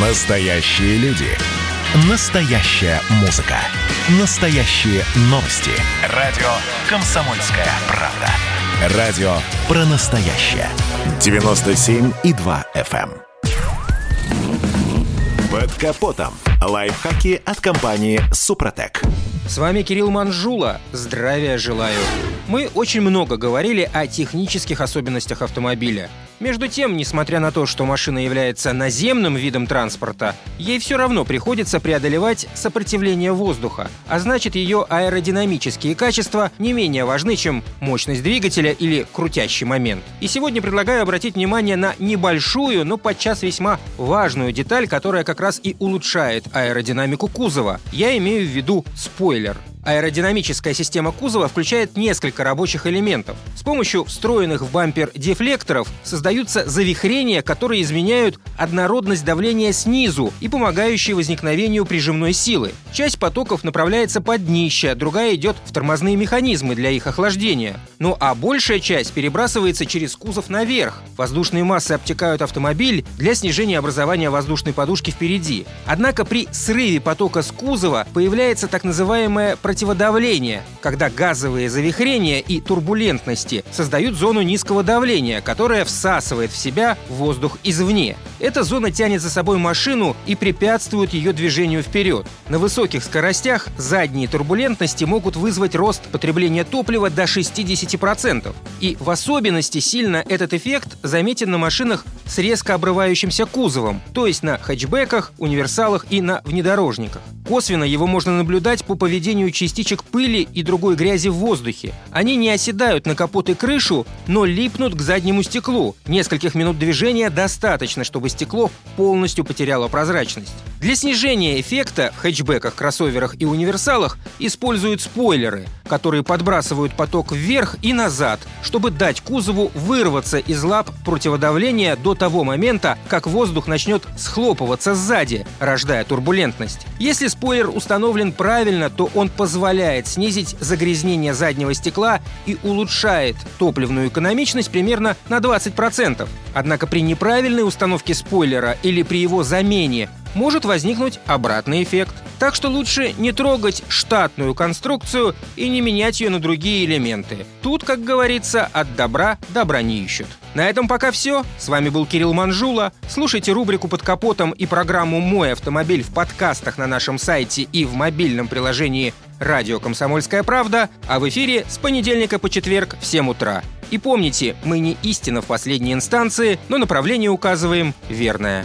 Настоящие люди. Настоящая музыка. Настоящие новости. Радио «Комсомольская правда». Радио про настоящее. 97,2 FM. эм. Под капотом. Лайфхаки от компании «Супротек». С вами Кирилл Манжула. Здравия желаю. Мы очень много говорили о технических особенностях автомобиля. Между тем, несмотря на то, что машина является наземным видом транспорта, ей все равно приходится преодолевать сопротивление воздуха, а значит ее аэродинамические качества не менее важны, чем мощность двигателя или крутящий момент. И сегодня предлагаю обратить внимание на небольшую, но подчас весьма важную деталь, которая как раз и улучшает аэродинамику кузова. Я имею в виду спойлер. Аэродинамическая система кузова включает несколько рабочих элементов. С помощью встроенных в бампер дефлекторов создаются завихрения, которые изменяют однородность давления снизу и помогающие возникновению прижимной силы. Часть потоков направляется под днище, другая идет в тормозные механизмы для их охлаждения. Ну а большая часть перебрасывается через кузов наверх. Воздушные массы обтекают автомобиль для снижения образования воздушной подушки впереди. Однако при срыве потока с кузова появляется так называемая противодавление, когда газовые завихрения и турбулентности создают зону низкого давления, которая всасывает в себя воздух извне. Эта зона тянет за собой машину и препятствует ее движению вперед. На высоких скоростях задние турбулентности могут вызвать рост потребления топлива до 60%. И в особенности сильно этот эффект заметен на машинах с резко обрывающимся кузовом, то есть на хэтчбеках, универсалах и на внедорожниках. Косвенно его можно наблюдать по поведению частичек пыли и другой грязи в воздухе. Они не оседают на капот и крышу, но липнут к заднему стеклу. Нескольких минут движения достаточно, чтобы стекло полностью потеряло прозрачность. Для снижения эффекта в хэтчбеках, кроссоверах и универсалах используют спойлеры, которые подбрасывают поток вверх и назад, чтобы дать кузову вырваться из лап противодавления до того момента, как воздух начнет схлопываться сзади, рождая турбулентность. Если спойлер установлен правильно, то он позволяет снизить загрязнение заднего стекла и улучшает топливную экономичность примерно на 20%. Однако при неправильной установке спойлера или при его замене может возникнуть обратный эффект. Так что лучше не трогать штатную конструкцию и не менять ее на другие элементы. Тут, как говорится, от добра добра не ищут. На этом пока все. С вами был Кирилл Манжула. Слушайте рубрику «Под капотом» и программу «Мой автомобиль» в подкастах на нашем сайте и в мобильном приложении «Радио Комсомольская правда», а в эфире с понедельника по четверг в 7 утра. И помните, мы не истина в последней инстанции, но направление указываем верное.